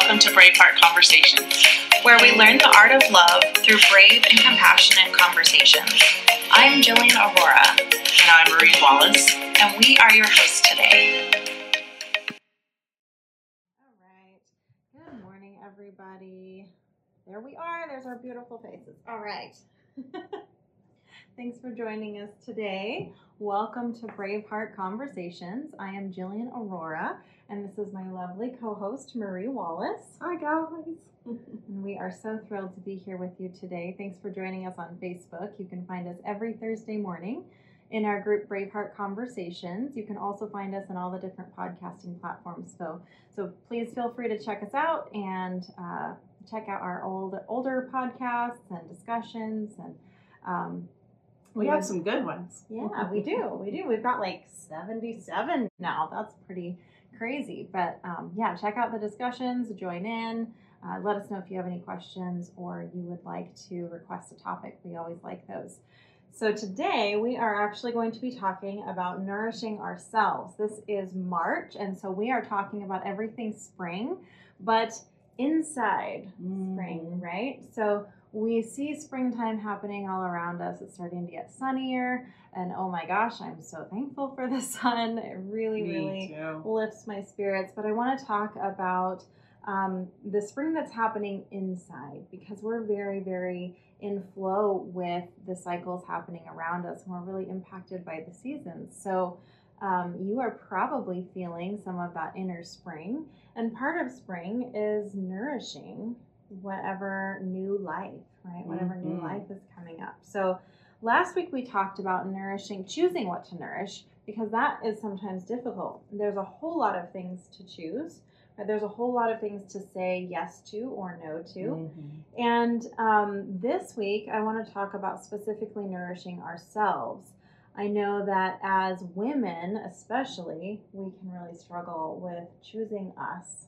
welcome to Braveheart Conversations, where we learn the art of love through brave and compassionate conversations. I'm Jillian Aurora. And I'm Marie Wallace. And we are your hosts today. All right. Good morning, everybody. There we are. There's our beautiful faces. All right. Thanks for joining us today. Welcome to Braveheart Conversations. I am Jillian Aurora, and this is my lovely co host, Marie Wallace. Hi, guys. And we are so thrilled to be here with you today. Thanks for joining us on Facebook. You can find us every Thursday morning in our group Braveheart Conversations. You can also find us on all the different podcasting platforms. So, so please feel free to check us out and uh, check out our old older podcasts and discussions and um, we have some good ones. Yeah, we do. We do. We've got like 77 now. That's pretty crazy. But um, yeah, check out the discussions, join in. Uh, let us know if you have any questions or you would like to request a topic. We always like those. So today we are actually going to be talking about nourishing ourselves. This is March, and so we are talking about everything spring, but inside mm. spring, right? So we see springtime happening all around us. It's starting to get sunnier, and oh my gosh, I'm so thankful for the sun. It really, Me really too. lifts my spirits. But I want to talk about um, the spring that's happening inside because we're very, very in flow with the cycles happening around us, and we're really impacted by the seasons. So, um, you are probably feeling some of that inner spring. And part of spring is nourishing whatever new life, right? Whatever mm-hmm. new life is coming up. So last week we talked about nourishing, choosing what to nourish, because that is sometimes difficult. There's a whole lot of things to choose. Right? There's a whole lot of things to say yes to or no to. Mm-hmm. And um, this week, I want to talk about specifically nourishing ourselves. I know that as women, especially, we can really struggle with choosing us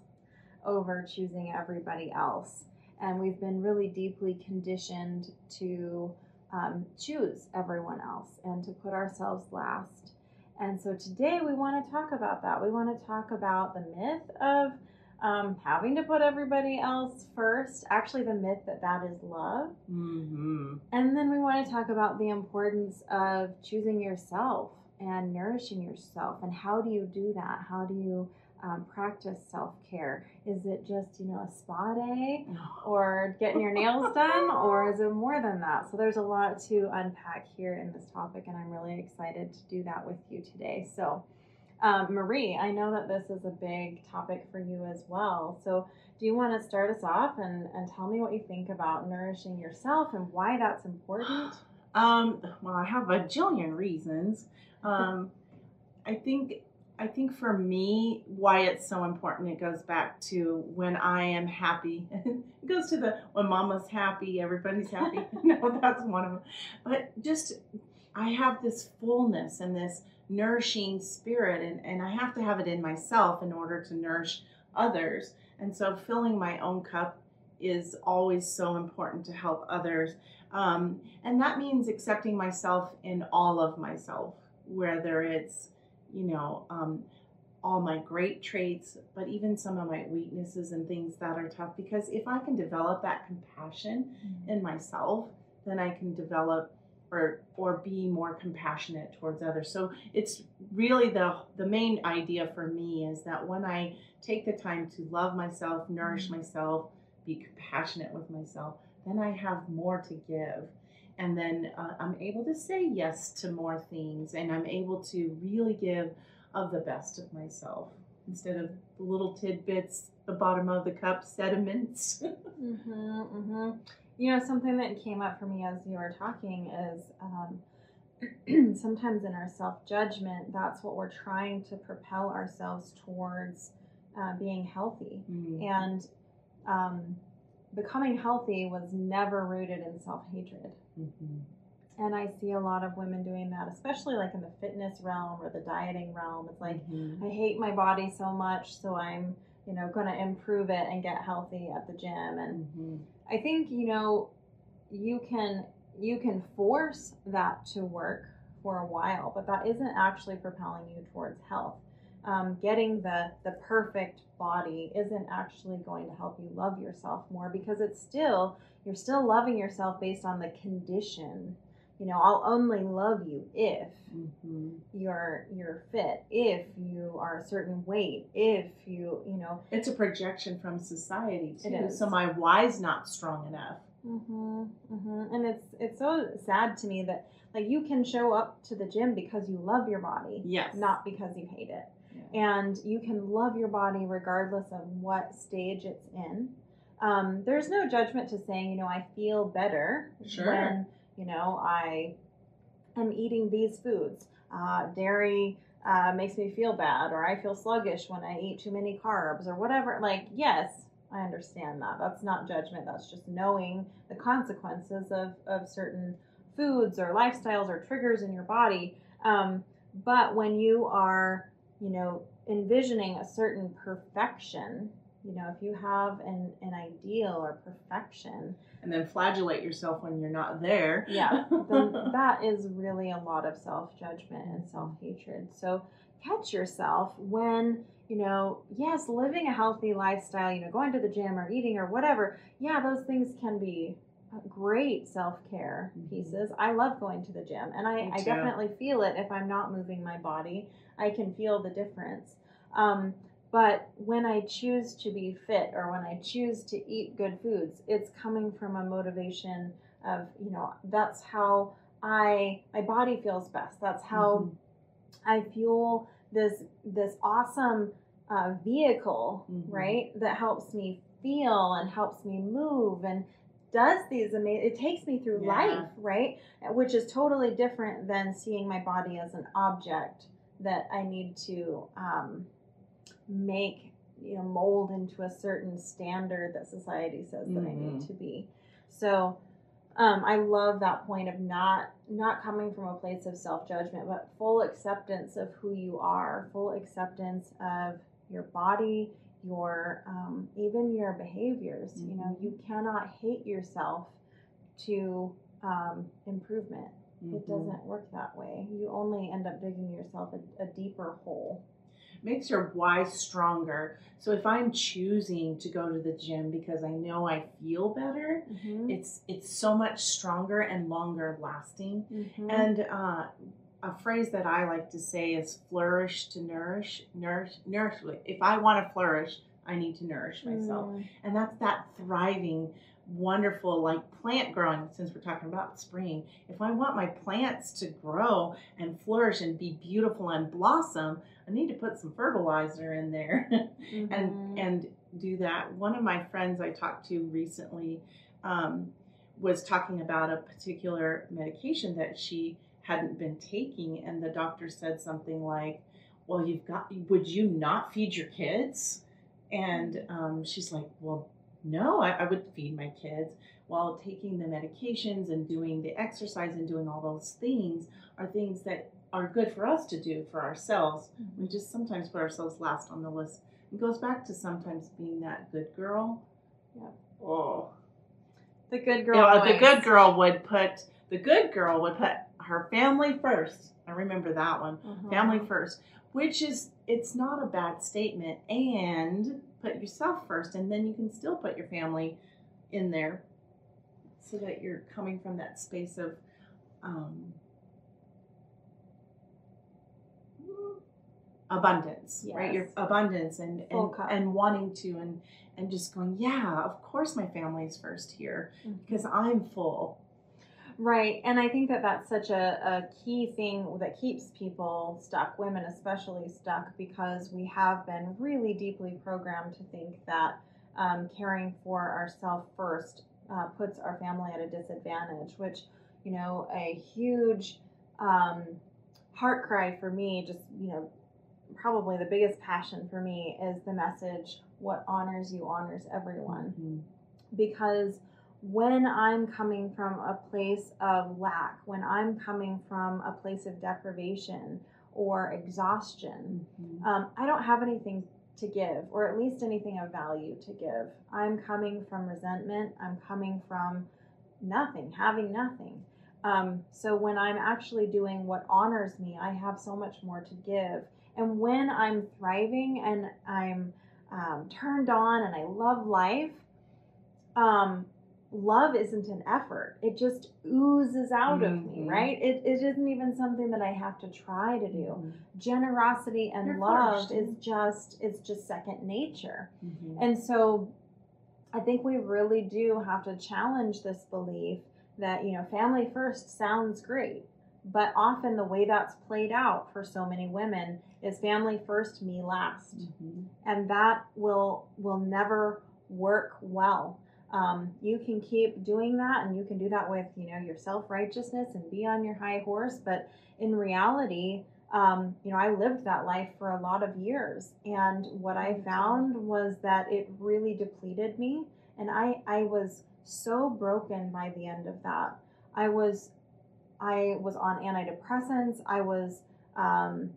over choosing everybody else. And we've been really deeply conditioned to um, choose everyone else and to put ourselves last. And so today we want to talk about that. We want to talk about the myth of um, having to put everybody else first. Actually, the myth that that is love. Mm-hmm. And then we want to talk about the importance of choosing yourself and nourishing yourself. And how do you do that? How do you um, practice self care? Is it just, you know, a spa day or getting your nails done, or is it more than that? So, there's a lot to unpack here in this topic, and I'm really excited to do that with you today. So, um, Marie, I know that this is a big topic for you as well. So, do you want to start us off and, and tell me what you think about nourishing yourself and why that's important? Um, well, I have a jillion reasons. Um, I think I think for me, why it's so important, it goes back to when I am happy. it goes to the when mama's happy, everybody's happy. no, that's one of them. But just, I have this fullness and this nourishing spirit, and, and I have to have it in myself in order to nourish others. And so filling my own cup is always so important to help others. Um, and that means accepting myself in all of myself, whether it's you know, um, all my great traits, but even some of my weaknesses and things that are tough. Because if I can develop that compassion mm-hmm. in myself, then I can develop or or be more compassionate towards others. So it's really the the main idea for me is that when I take the time to love myself, nourish mm-hmm. myself, be compassionate with myself, then I have more to give and then uh, I'm able to say yes to more things, and I'm able to really give of the best of myself instead of the little tidbits, the bottom of the cup sediments. mm-hmm, mm-hmm. You know, something that came up for me as you were talking is um, sometimes in our self judgment, that's what we're trying to propel ourselves towards uh, being healthy. Mm-hmm. And um, becoming healthy was never rooted in self hatred. Mm-hmm. And I see a lot of women doing that, especially like in the fitness realm or the dieting realm. It's like, mm-hmm. I hate my body so much, so I'm, you know, going to improve it and get healthy at the gym. And mm-hmm. I think, you know, you can you can force that to work for a while, but that isn't actually propelling you towards health. Um, getting the the perfect body isn't actually going to help you love yourself more because it's still you're still loving yourself based on the condition you know i'll only love you if Mhm. you're you're fit if you are a certain weight if you you know It's a projection from society too. So my why's not strong enough. Mm-hmm, mm-hmm. And it's it's so sad to me that like you can show up to the gym because you love your body, Yes. not because you hate it. Yeah. And you can love your body regardless of what stage it's in. Um, there's no judgment to saying, you know, I feel better Sure. when you know I am eating these foods. Uh, dairy uh, makes me feel bad, or I feel sluggish when I eat too many carbs, or whatever. Like, yes, I understand that. That's not judgment. That's just knowing the consequences of, of certain foods or lifestyles or triggers in your body. Um, but when you are, you know, envisioning a certain perfection, you know, if you have an, an ideal or perfection, And then flagellate yourself when you're not there. yeah, then that is really a lot of self judgment and self hatred. So catch yourself when, you know, yes, living a healthy lifestyle, you know, going to the gym or eating or whatever, yeah, those things can be great self care Mhm. pieces. I love going to the gym and I, I definitely feel it if I'm not moving my body. I can feel the difference. Um, but when I choose to be fit or when I choose to eat good foods, it's coming from a motivation of, you know, that's how I my body feels best. That's how Mhm. I fuel this this awesome uh, vehicle, Mhm. right? That helps me feel and helps me move and does these amazing. It takes me through Yeah. life, right? Which is totally different than seeing my body as an object that I need to um, make, you know, mold into a certain standard that society says that I need Mhm. to be. So um, I love that point of not not coming from a place of self judgment, but full acceptance of who you are, full acceptance of your body, your um, even your behaviors. You know, you cannot hate yourself to um, improvement. It Mhm. doesn't work that way. You only end up digging yourself a, a deeper hole. makes your why stronger. So if I'm choosing to go to the gym because I know I feel better, it's it's so much stronger and longer lasting. Mhm. And uh, a phrase that I like to say is flourish to nourish, nourish, nourish. If I want to flourish, I need to nourish myself. Mm. And that's that thriving, wonderful, like plant growing, since we're talking about spring. If I want my plants to grow and flourish and be beautiful and blossom, I need to put some fertilizer in there Mhm. and and do that. One of my friends I talked to recently um, was talking about a particular medication that she hadn't been taking, and the doctor said something like, "Well, you've got. Would you not feed your kids?" And um, she's like, "Well, no, I, I would feed my kids." While taking the medications and doing the exercise and doing all those things are things that are good for us to do for ourselves. We just sometimes put ourselves last on the list. It goes back to sometimes being that good girl. Yeah. Oh, the good girl. yeah, the good girl would put the good girl would put her family first. I remember that one. Mhm. Family first, which is it's not a bad statement. And put yourself first, and then you can still put your family in there, so that you're coming from that space of. Um, abundance right your abundance and and, and wanting to and and just going yeah of course my family's first here Mhm. because i'm full Right. And I think that that's such a, a key thing that keeps people stuck, women especially stuck, because we have been really deeply programmed to think that um, caring for ourselves first uh, puts our family at a disadvantage, which, you know, a huge um, heart cry for me, just, you know, probably the biggest passion for me is the message what honors you honors everyone Mhm. because when I'm coming from a place of lack, when I'm coming from a place of deprivation or exhaustion, Mhm. um, I don't have anything to give, or at least anything of value to give. I'm coming from resentment, I'm coming from nothing, having nothing. Um, so when I'm actually doing what honors me, I have so much more to give. And when I'm thriving and I'm um, turned on and I love life, um, love isn't an effort. It just oozes out of me, Mhm. right? It, it isn't even something that I have to try to do. Generosity and You're love is just it's just second nature. Mhm. And so I think we really do have to challenge this belief that, you know, family first sounds great. But often the way that's played out for so many women is family first, me last. Mhm. And that will will never work well. Um, you can keep doing that and you can do that with, you know, your self-righteousness and be on your high horse. But in reality, um, you know, I lived that life for a lot of years. And what I found was that it really depleted me. And I, I was so broken by the end of that. I was, I was on antidepressants. I was, um,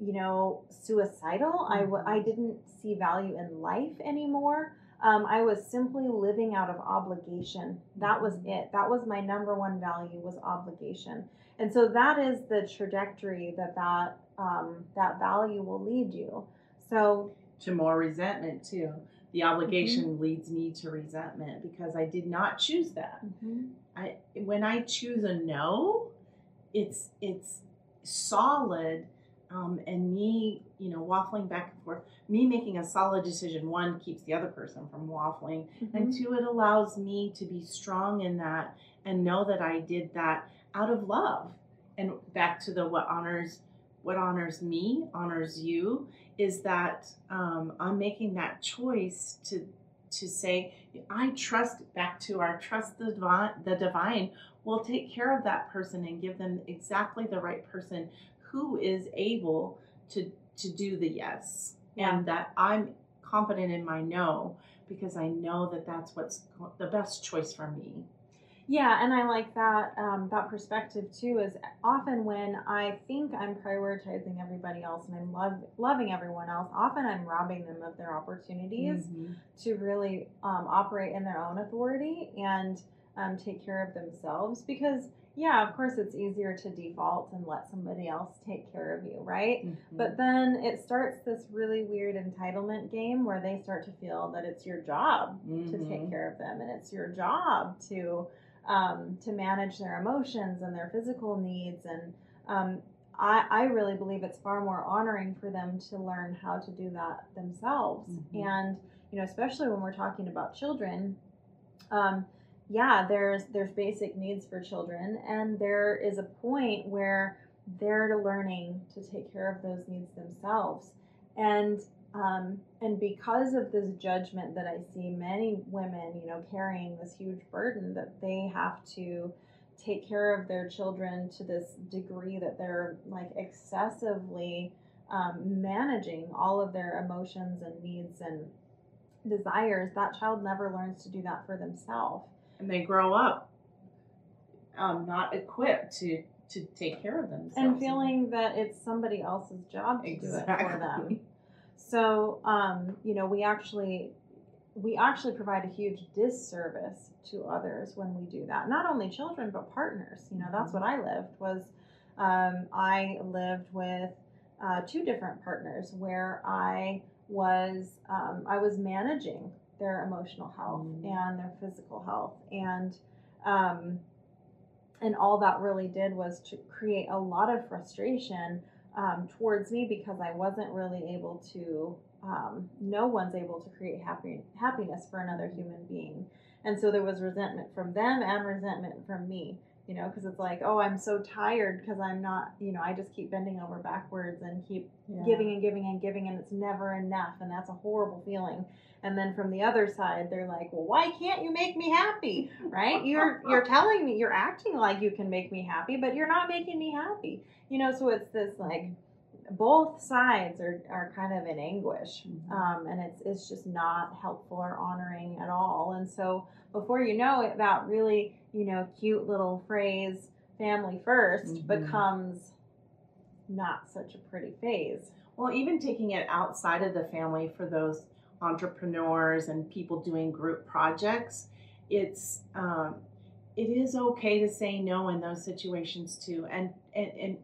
you know, suicidal. I w- I Mhm. didn't see value in life anymore. Um, I was simply living out of obligation. That was it. That was my number one value was obligation. And so that is the trajectory that that um, that value will lead you. So to more resentment too. The obligation Mm-hmm. leads me to resentment because I did not choose that. I when I choose a no, it's it's solid, um, and me, you know, waffling back and forth. Me making a solid decision. One keeps the other person from waffling, and Mhm. two, it allows me to be strong in that and know that I did that out of love. And back to the what honors what honors me honors you is that um, I'm making that choice to to say I trust back to our trust the divine the divine will take care of that person and give them exactly the right person who is able to to do the yes Yeah. and that I'm confident in my no because I know that that's what's the best choice for me. Yeah, and I like that um, that perspective too. Is often when I think I'm prioritizing everybody else and I'm love, loving everyone else, often I'm robbing them of their opportunities Mhm. to really um, operate in their own authority and um, take care of themselves. Because yeah, of course, it's easier to default and let somebody else take care of you, right? Mhm. But then it starts this really weird entitlement game where they start to feel that it's your job to take Mhm. care of them and it's your job to um, to manage their emotions and their physical needs and um, I, I really believe it's far more honoring for them to learn how to do that themselves Mhm. and you know especially when we're talking about children um, yeah there's there's basic needs for children and there is a point where they're learning to take care of those needs themselves and um, and because of this judgment that I see many women, you know, carrying this huge burden that they have to take care of their children to this degree that they're like excessively um, managing all of their emotions and needs and desires, that child never learns to do that for themselves. And they grow up um, not equipped to to take care of themselves And feeling that it's somebody else's job to do it for them. So, um, you know, we actually we actually provide a huge disservice to others when we do that. Not only children, but partners. You know, that's what I lived was um, I lived with uh, two different partners where I was um, I was managing their emotional health Mm. and their physical health and um, and all that really did was to create a lot of frustration um, towards me because I wasn't really able to. Um, no one's able to create happy happiness for another human being, and so there was resentment from them and resentment from me. You know, because it's like, oh, I'm so tired because I'm not. You know, I just keep bending over backwards and keep Yeah. giving and giving and giving, and it's never enough, and that's a horrible feeling. And then from the other side, they're like, well, why can't you make me happy? Right? You're you're telling me you're acting like you can make me happy, but you're not making me happy. You know, so it's this like both sides are, are kind of in anguish Mhm. um, and it's it's just not helpful or honoring at all and so before you know it that really you know cute little phrase family 1st Mhm. becomes not such a pretty phase Well, even taking it outside of the family for those entrepreneurs and people doing group projects, it's um, it is okay to say no in those situations too and and and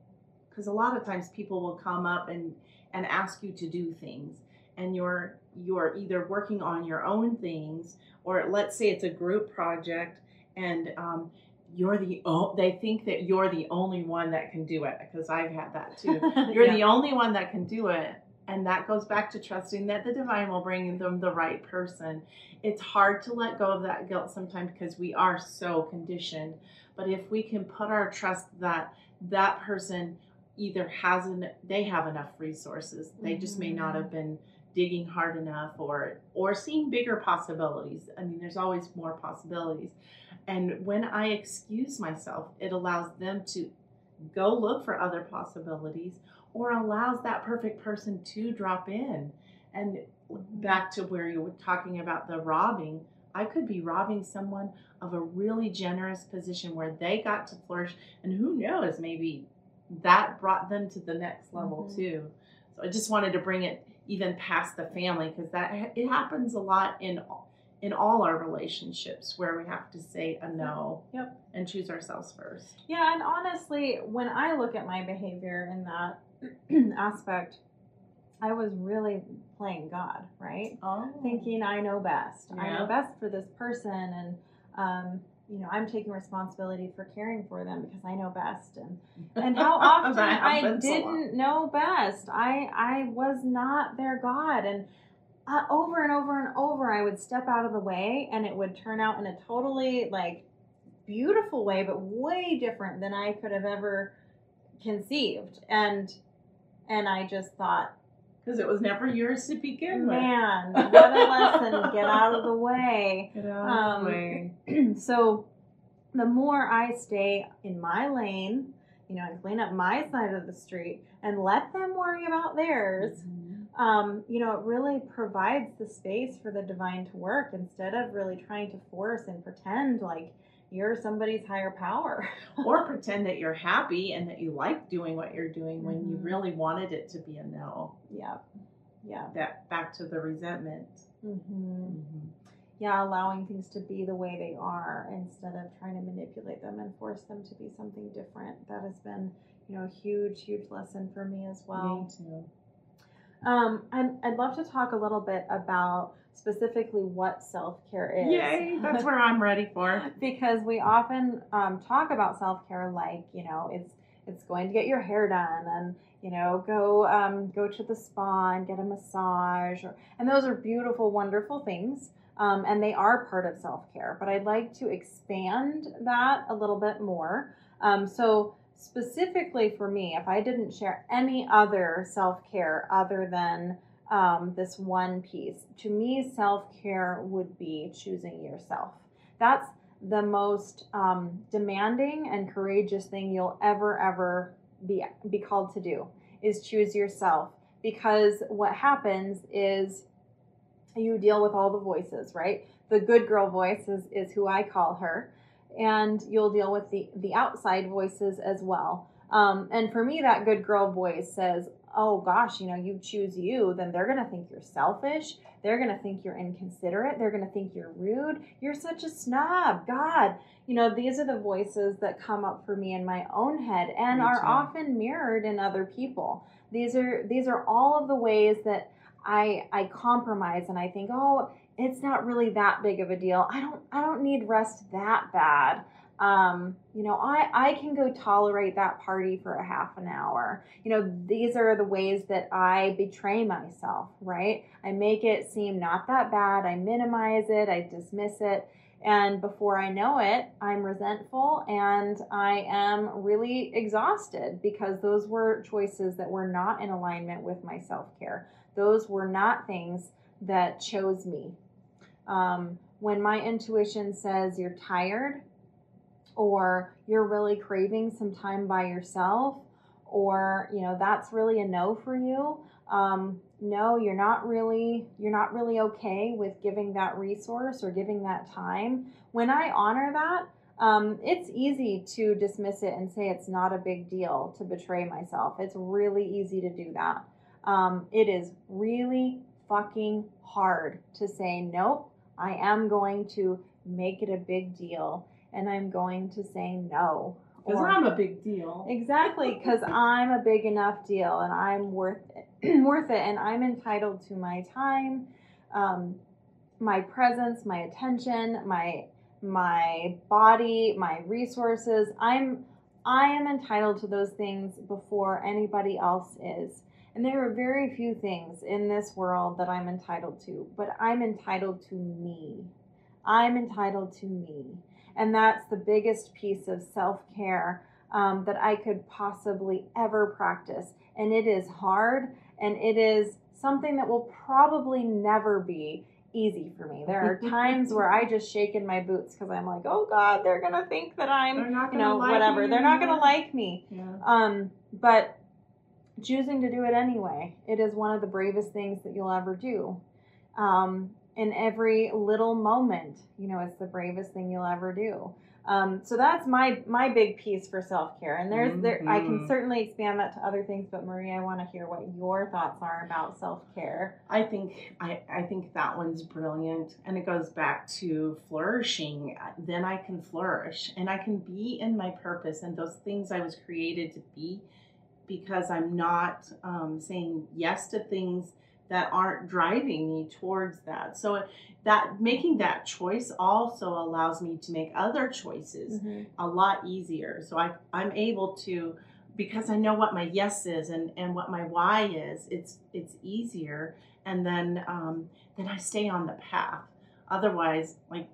because a lot of times people will come up and and ask you to do things and you're you're either working on your own things or let's say it's a group project and um, you're the o- they think that you're the only one that can do it because I've had that too. You're Yeah. the only one that can do it. And that goes back to trusting that the divine will bring them the right person. It's hard to let go of that guilt sometimes because we are so conditioned. But if we can put our trust that that person either has an they have enough resources, they just may not Mhm. have been digging hard enough or or seeing bigger possibilities. I mean, there's always more possibilities. And when I excuse myself, it allows them to go look for other possibilities or allows that perfect person to drop in. And back to where you were talking about the robbing, I could be robbing someone of a really generous position where they got to flourish. And who knows, maybe that brought them to the next level Mhm. too. So I just wanted to bring it even past the family because that it happens a lot in in all our relationships where we have to say a no Yep. and choose ourselves first. Yeah, and honestly, when I look at my behavior in that aspect, I was really playing God, right? Oh, Thinking I know best. I know best for this person, and um, you know, I'm taking responsibility for caring for them because I know best. And and how often I happens a lot. didn't know best. I I was not their God, and uh, over and over and over, I would step out of the way, and it would turn out in a totally like beautiful way, but way different than I could have ever conceived. And and I just thought, because it was never yours to begin with. man, what a lesson! Get out of the way. Get out of Um, the way. so the more I stay in my lane, you know, and clean up my side of the street and let them worry about theirs, Mhm. Um, you know, it really provides the space for the divine to work instead of really trying to force and pretend like you're somebody's higher power. or pretend that you're happy and that you like doing what you're doing when you Mhm. really wanted it to be a no. yeah. Yeah. That back to the resentment. hmm Mhm. Yeah, allowing things to be the way they are instead of trying to manipulate them and force them to be something different. That has been, you know, a huge, huge lesson for me as well. Me too. Um, I'd, I'd love to talk a little bit about specifically what self care is. Yay! That's where I'm ready for. because we often um, talk about self care like you know it's it's going to get your hair done and you know go um, go to the spa and get a massage or, and those are beautiful wonderful things um, and they are part of self care but I'd like to expand that a little bit more um, so specifically for me if I didn't share any other self care other than um, this one piece. To me, self care would be choosing yourself. That's the most um, demanding and courageous thing you'll ever, ever be, be called to do is choose yourself. Because what happens is you deal with all the voices, right? The good girl voice is, is who I call her. And you'll deal with the, the outside voices as well. Um, and for me, that good girl voice says, oh gosh, you know, you choose you, then they're to think you're selfish. They're to think you're inconsiderate. They're to think you're rude. You're such a snob. God, you know, these are the voices that come up for me in my own head and Me are too. often mirrored in other people. These are these are all of the ways that I I compromise and I think, "Oh, it's not really that big of a deal. I don't I don't need rest that bad." um, you know, I, I can go tolerate that party for a half an hour. You know, these are the ways that I betray myself, right? I make it seem not that bad. I minimize it. I dismiss it. And before I know it, I'm resentful and I am really exhausted because those were choices that were not in alignment with my self care. Those were not things that chose me. Um, when my intuition says you're tired, or you're really craving some time by yourself or you know that's really a no for you um, no you're not really you're not really okay with giving that resource or giving that time. When i honor that um, it's easy to dismiss it and say it's not a big deal to betray myself. It's really easy to do that. Um, it is really fucking hard to say nope i am going to make it a big deal and I'm going to say no. Because I'm a big deal. Exactly, because I'm a big enough deal and I'm worth it, worth it, and I'm entitled to my time, um, my presence, my attention, my my body, my resources. I'm I am entitled to those things before anybody else is. And there are very few things in this world that I'm entitled to, but I'm entitled to me. I'm entitled to me. And that's the biggest piece of self care um, that I could possibly ever practice. And it is hard and it is something that will probably never be easy for me. There are times where I just shake in my boots because I'm like, oh God, they're going to think that I'm, you know, like whatever. They're not going to like me. Yeah. Um, but choosing to do it anyway, it is one of the bravest things that you'll ever do. Um, in every little moment, you know, it's the bravest thing you'll ever do. Um, so that's my my big piece for self care, and there's there I can Mhm. certainly expand that to other things. But Marie, I want to hear what your thoughts are about self care. I think I, I think that one's brilliant, and it goes back to flourishing. Then I can flourish, and I can be in my purpose and those things I was created to be, because I'm not um, saying yes to things that aren't driving me towards that. So that making that choice also allows me to make other choices a lot easier. So I I'm able to because I know what my yes is and, and what my why is, it's it's easier and then um, then I stay on the path. Otherwise, like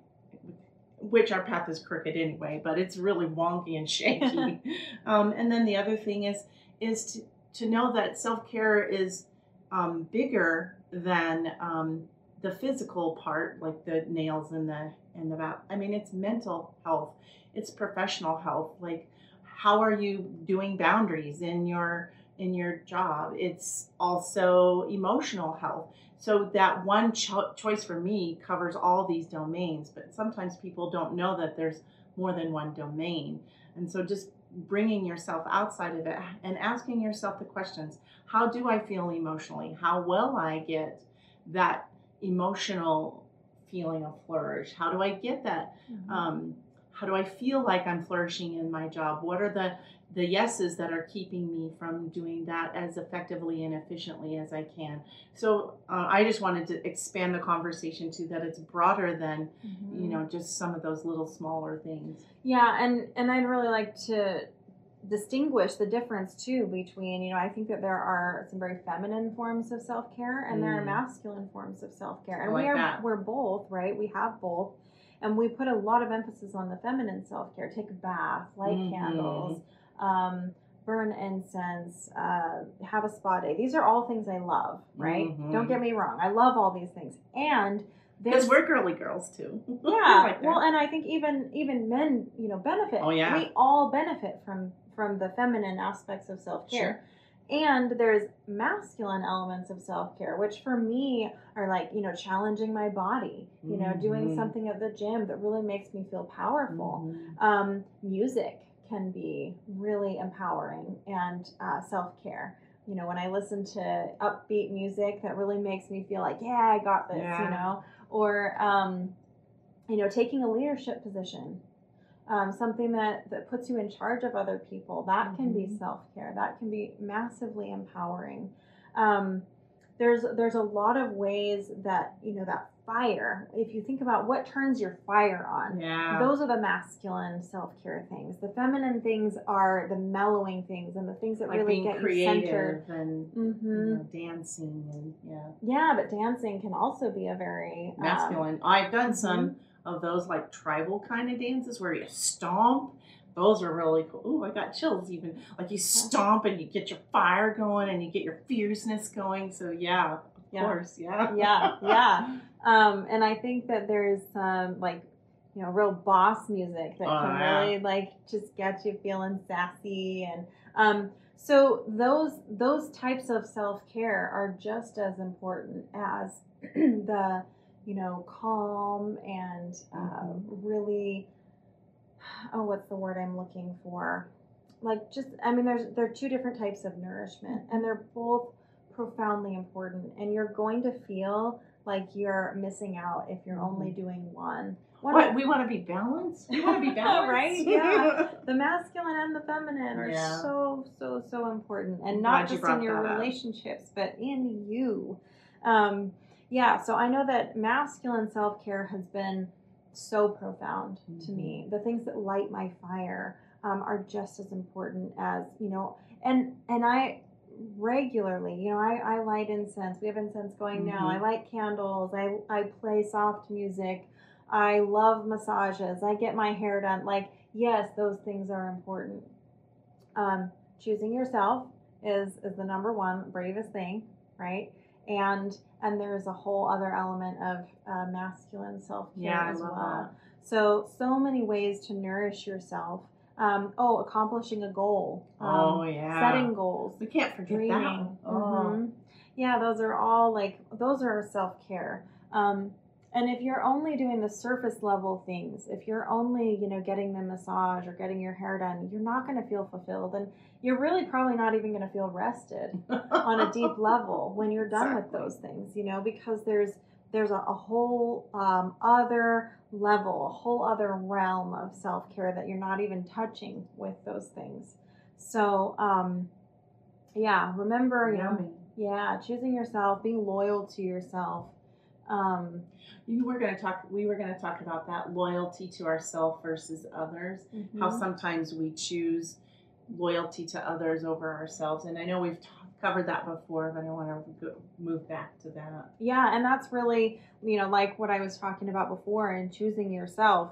which our path is crooked anyway, but it's really wonky and shaky. um, and then the other thing is is to, to know that self care is um, bigger than um, the physical part, like the nails and the and the back. I mean, it's mental health, it's professional health. Like, how are you doing boundaries in your in your job? It's also emotional health. So that one cho- choice for me covers all these domains, but sometimes people don't know that there's more than one domain. And so just bringing yourself outside of it and asking yourself the questions how do I feel emotionally? How will I get that emotional feeling of flourish? How do I get that? Um, how do I feel like I'm flourishing in my job? What are the the yeses that are keeping me from doing that as effectively and efficiently as I can? So uh, I just wanted to expand the conversation to that it's broader than you know just some of those little smaller things. Yeah, and and I'd really like to distinguish the difference too between you know I think that there are some very feminine forms of self care and there are Mm. masculine forms of self care, and we are that. we're both right. We have both, and we put a lot of emphasis on the feminine self care. Take a bath, light Mhm. candles, um, burn incense, uh, have a spa day. These are all things I love. Right? Mhm. Don't get me wrong. I love all these things, and Because we're girly girls too. yeah that. well and i think even even men you know benefit Oh, yeah. we all benefit from from the feminine aspects of self-care and there's masculine elements of self-care which for me are like you know challenging my body you know doing Mhm. something at the gym that really makes me feel powerful Mhm. um, music can be really empowering and uh, self-care you know when i listen to upbeat music that really makes me feel like yeah i got this Yeah. you know or um, you know taking a leadership position um, something that, that puts you in charge of other people that can be Mhm. self-care that can be massively empowering um, there's there's a lot of ways that you know that fire if you think about what turns your fire on Yeah. those are the masculine self-care things the feminine things are the mellowing things and the things that like really being get you centered creative and hmm you know, dancing and yeah. yeah but dancing can also be a very um, masculine. I've done mhm. some of those like tribal kind of dances where you stomp. Those are really cool. Ooh, I got chills even. Like you stomp and you get your fire going and you get your fierceness going. So yeah, Yeah. course, yeah. yeah yeah um, and i think that there's some like you know real boss music that Oh, can really like just get you feeling sassy and um, so those those types of self-care are just as important as the you know calm and uh, Mhm. really oh what's the word i'm looking for like just i mean there's there are two different types of nourishment and they're both profoundly important and you're going to feel like you're missing out if you're only Mm-hmm. doing one One What we want to be balanced? We want to be balanced, Right? Yeah. the masculine and the feminine are Yeah. so so so important and not just in your that up. relationships but in you um yeah so i know that masculine self-care has been so profound to Mm-hmm. me the things that light my fire um, are just as important as you know and and i regularly you know i, I light incense we have incense going now i Mhm. light candles i i play soft music I love massages. I get my hair done. Like, yes, those things are important. Um, choosing yourself is is the number one bravest thing, right? And and there's a whole other element of uh, masculine self care Yeah, as well. So so many ways to nourish yourself. Um, oh, accomplishing a goal. Um, Oh yeah. setting goals We can't forget dreaming. that. Oh. Mhm. Yeah, those are all like those are self care. Um, and if you're only doing the surface level things, if you're only you know getting the massage or getting your hair done, you're not going to feel fulfilled, and you're really probably not even going to feel rested on a deep level when you're done with those things. You know, because there's there's a, a whole um, other level, a whole other realm of self care that you're not even touching with those things. So, um, yeah, remember, you know, yeah, choosing yourself, being loyal to yourself. Um, You were going to talk. We were going to talk about that loyalty to ourselves versus others. How mhm. sometimes we choose loyalty to others over ourselves, and I know we've covered that before, but I want to go, move back to that. Yeah, and that's really, you know, like what I was talking about before and choosing yourself.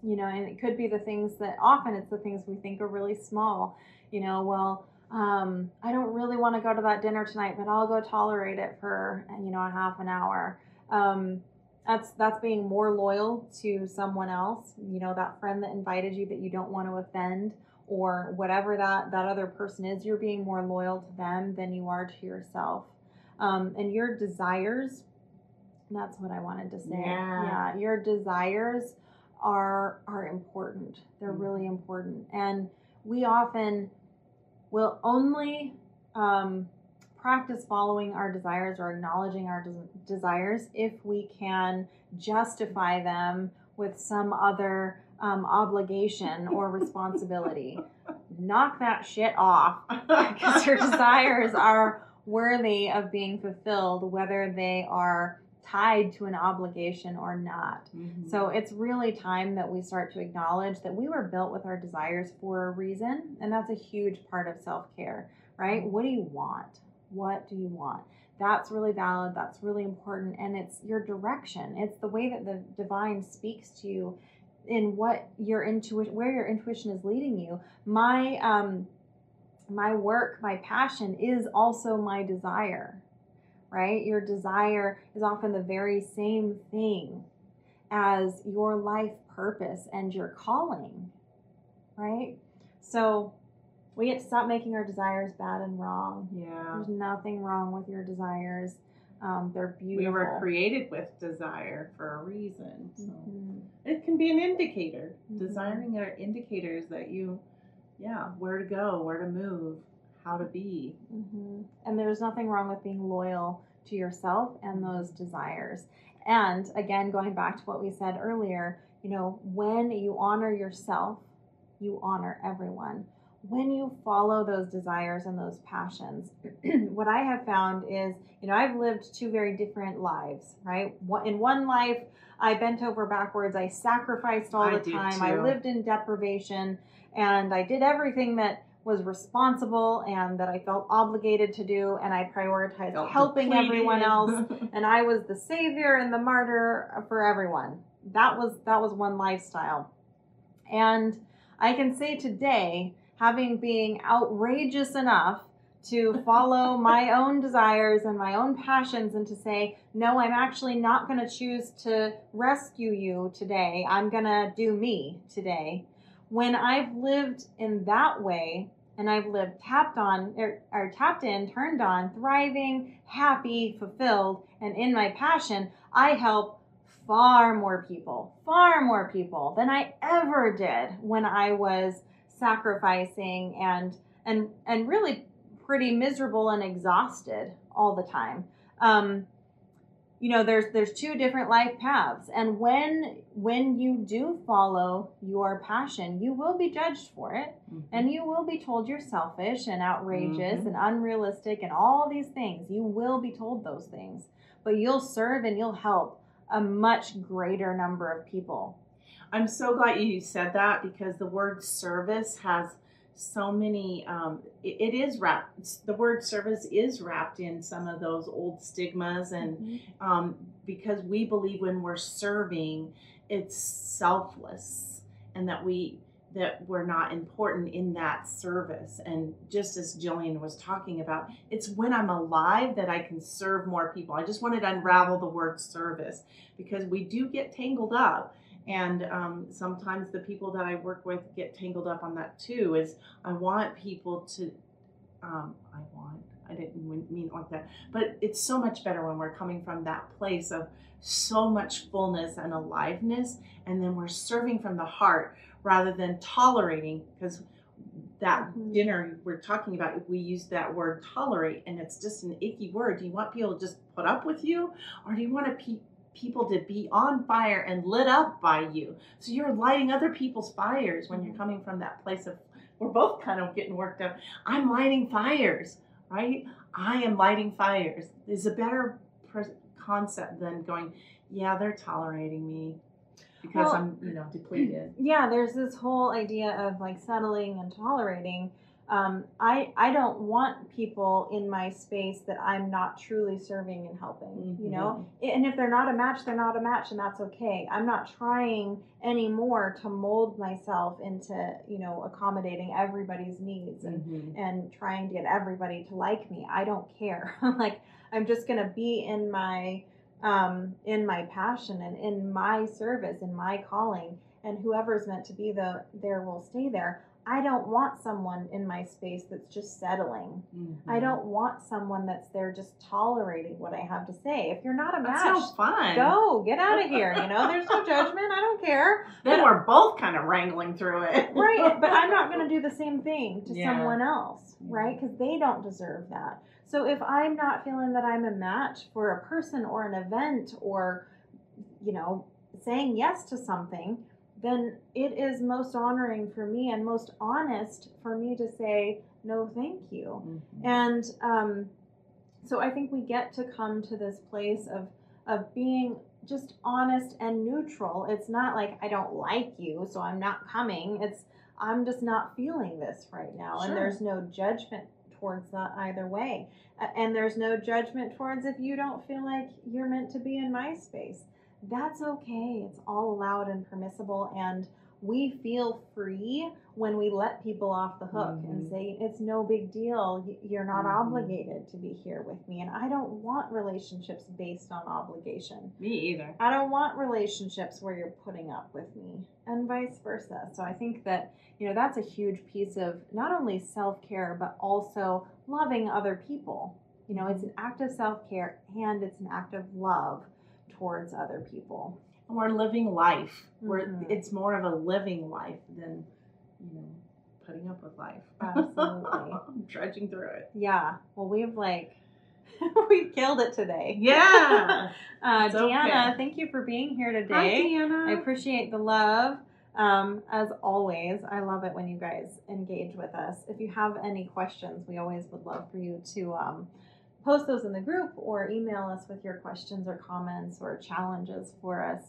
You know, and it could be the things that often it's the things we think are really small. You know, well, um, I don't really want to go to that dinner tonight, but I'll go tolerate it for, you know, a half an hour. Um, that's that's being more loyal to someone else. You know, that friend that invited you that you don't want to offend or whatever that that other person is, you're being more loyal to them than you are to yourself um, and your desires that's what i wanted to say Yeah. your desires are are important they're Mhm. really important and we often will only um, practice following our desires or acknowledging our des- desires if we can justify them with some other um, obligation or responsibility knock that shit off because your desires are worthy of being fulfilled, whether they are tied to an obligation or not. Mhm. So it's really time that we start to acknowledge that we were built with our desires for a reason, and that's a huge part of self care, right? What do you want? What do you want? That's really valid, that's really important, and it's your direction. It's the way that the divine speaks to you in what your intuition where your intuition is leading you. My um my work, my passion is also my desire, right? Your desire is often the very same thing as your life purpose and your calling, right? So we get to stop making our desires bad and wrong. yeah. There's nothing wrong with your desires. Um, they're beautiful. We were created with desire for a reason. So Mhm. it can be an indicator. Mhm. Desiring are indicators that you, yeah, where to go, where to move, how to be. hmm And there's nothing wrong with being loyal to yourself and those desires. And again, going back to what we said earlier, you know, when you honor yourself, you honor everyone. When you follow those desires and those passions, what I have found is, you know, I've lived two very different lives, right? In one life, I bent over backwards, I sacrificed all I the time, I lived in deprivation, and I did everything that was responsible and that I felt obligated to do, and I prioritized Felt helping everyone else, and I was the savior and the martyr for everyone. That was that was one lifestyle, and I can say today, having being outrageous enough to follow my own desires and my own passions and to say, no, I'm actually not going to choose to rescue you today. I'm going to do me today. When I've lived in that way and I've lived tapped on or, or tapped in, turned on, thriving, happy, fulfilled, and in my passion, I help far more people, far more people than I ever did when I was sacrificing and and and really pretty miserable and exhausted all the time. Um, you know there's there's two different life paths and when when you do follow your passion you will be judged for it Mhm. and you will be told you're selfish and outrageous Mhm. and unrealistic and all these things you will be told those things but you'll serve and you'll help a much greater number of people I'm so glad you said that because the word service has so many. Um, it, it is wrapped. The word service is wrapped in some of those old stigmas, and um, because we believe when we're serving, it's selfless, and that we that we're not important in that service. And just as Jillian was talking about, it's when I'm alive that I can serve more people. I just wanted to unravel the word service because we do get tangled up and um, sometimes the people that I work with get tangled up on that too. Is I want people to, um, I want, I didn't mean like that, but it's so much better when we're coming from that place of so much fullness and aliveness, and then we're serving from the heart rather than tolerating because that Mhm. dinner we're talking about if we use that word tolerate and it's just an icky word do you want people to just put up with you or do you want to pe- people to be on fire and lit up by you. So you're lighting other people's fires when you're mm-hmm. coming from that place of we're both kind of getting worked up. I'm lighting fires right? I am lighting fires. Is a better concept than going yeah they're tolerating me because Well- i'm you know depleted. yeah there's this whole idea of like settling and tolerating um, I, I don't want people in my space that I'm not truly serving and helping, you know? And if they're not a match, they're not a match, and that's okay. I'm not trying anymore to mold myself into, you know, accommodating everybody's needs and, Mhm. and trying to get everybody to like me. I don't care. like, I'm just going to be in my um, in my passion and in my service, in my calling, and whoever's meant to be the, there will stay there. I don't want someone in my space that's just settling. I Mhm. don't want someone that's there just tolerating what I have to say. If you're not a That's match, so fun. go get out of here. You know, there's no judgment. I don't care. Then we're both kind of wrangling through it. Right, but I'm not going to do the same thing to Yeah. someone else, right? Because they don't deserve that. So if I'm not feeling that I'm a match for a person or an event or, you know, saying yes to something, then it is most honoring for me and most honest for me to say, no, thank you. Mhm. And um, so I think we get to come to this place of of being just honest and neutral. It's not like I don't like you, so I'm not coming. It's I'm just not feeling this right now, and there's no judgment towards that either way. And there's no judgment towards if you don't feel like you're meant to be in my space. That's okay. It's all allowed and permissible and we feel free when we let people off the hook and Mhm. say it's no big deal you're not Mhm. obligated to be here with me and i don't want relationships based on obligation Me either. i don't want relationships where you're putting up with me and vice versa so i think that you know that's a huge piece of not only self-care but also loving other people you know it's an act of self-care and it's an act of love towards other people And we're living life. We're Mhm. it's more of a living life than you know putting up with life. Absolutely. Trudging through it. Yeah. Well, we've like we've killed it today. Yeah. uh, Deanna, okay. thank you for being here today. Hi. Deanna. I appreciate the love. Um, as always, I love it when you guys engage with us. If you have any questions, we always would love for you to um, post those in the group or email us with your questions or comments or challenges for us.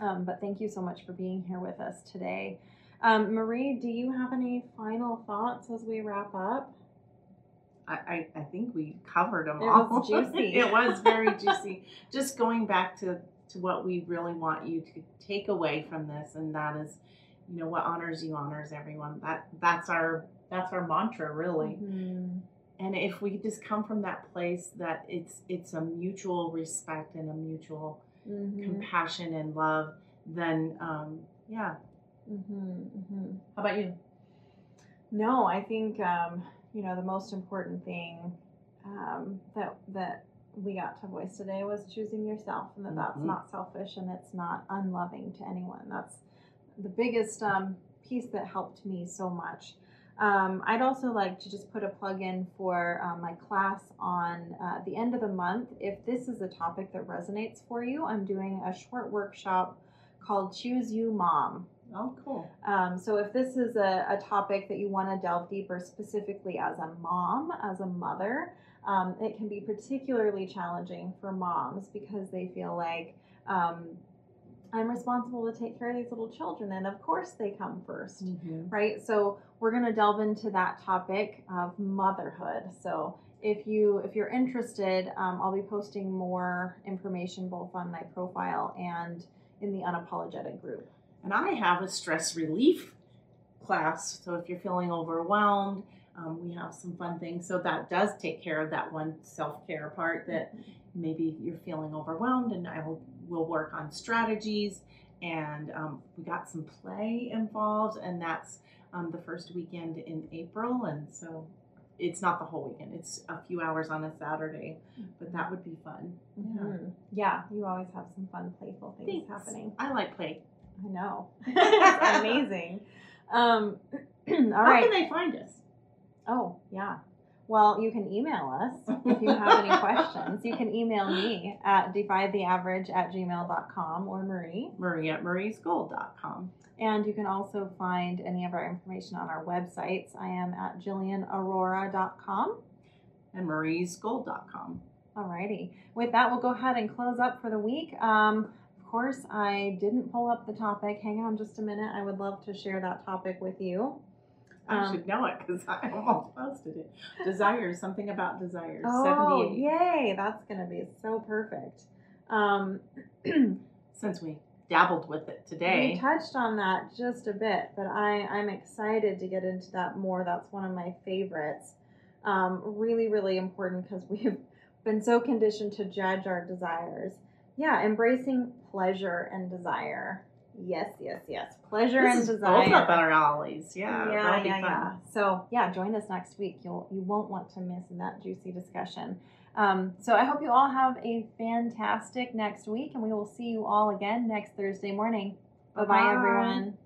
Um, but thank you so much for being here with us today. Um, Marie, do you have any final thoughts as we wrap up? I, I, I think we covered them It all. was juicy. it was very juicy. Just going back to, to what we really want you to take away from this, and that is, you know, what honors you honors everyone. That that's our that's our mantra, really. Mhm. And if we just come from that place that it's it's a mutual respect and a mutual Mhm. compassion and love, then um, yeah. Mhm. Mhm. How about you? No, I think um, you know the most important thing um, that that we got to voice today was choosing yourself, and that that's Mhm. not selfish and it's not unloving to anyone. That's the biggest um, piece that helped me so much. Um, I'd also like to just put a plug in for um, my class on uh, the end of the month. If this is a topic that resonates for you, I'm doing a short workshop called Choose You Mom. Oh, cool. Um, so if this is a, a topic that you want to delve deeper specifically as a mom, as a mother, um, it can be particularly challenging for moms because they feel like um, I'm responsible to take care of these little children, and of course they come 1st Mm-hmm. right? So we're going to delve into that topic of motherhood. So if you if you're interested, um, I'll be posting more information both on my profile and in the unapologetic group. And I have a stress relief class. So if you're feeling overwhelmed, um, we have some fun things. So that does take care of that one self care part that maybe you're feeling overwhelmed, and I will we'll work on strategies. And um, we got some play involved, and that's um, the first weekend in April. And so it's not the whole weekend; it's a few hours on a Saturday, but that would be fun. Yeah. Mhm. Yeah, you always have some fun, playful things Thanks. happening. I like play. I know. it's amazing. Um, all How right. can they find us? Oh, yeah. Well, you can email us if you have any questions. You can email me at defytheaverage at gmail.com or Marie. Marie at mariesgold.com. And you can also find any of our information on our websites. I am at jillianaurora.com. and mariesgold.com. Alrighty. With that, we'll go ahead and close up for the week. Um, of course, I didn't pull up the topic. Hang on just a minute. I would love to share that topic with you. I Um, should know it because I almost posted it. Desires, something about desires. Oh, 78. yay! That's going to be so perfect. Um, Since we dabbled with it We today. touched on that just a bit, but I, I'm excited to get into that more. That's one of my favorites. Um, really, really important because we've been so conditioned to judge our desires. Yeah, embracing pleasure and desire. Yes, yes, yes. Pleasure This and desire. both up our alleys. Yeah, yeah, yeah, yeah. So yeah, join us next week. You'll you won't want to miss that juicy discussion. Um, so I hope you all have a fantastic next week, and we will see you all again next Thursday morning. Bye bye, Bye-bye. everyone.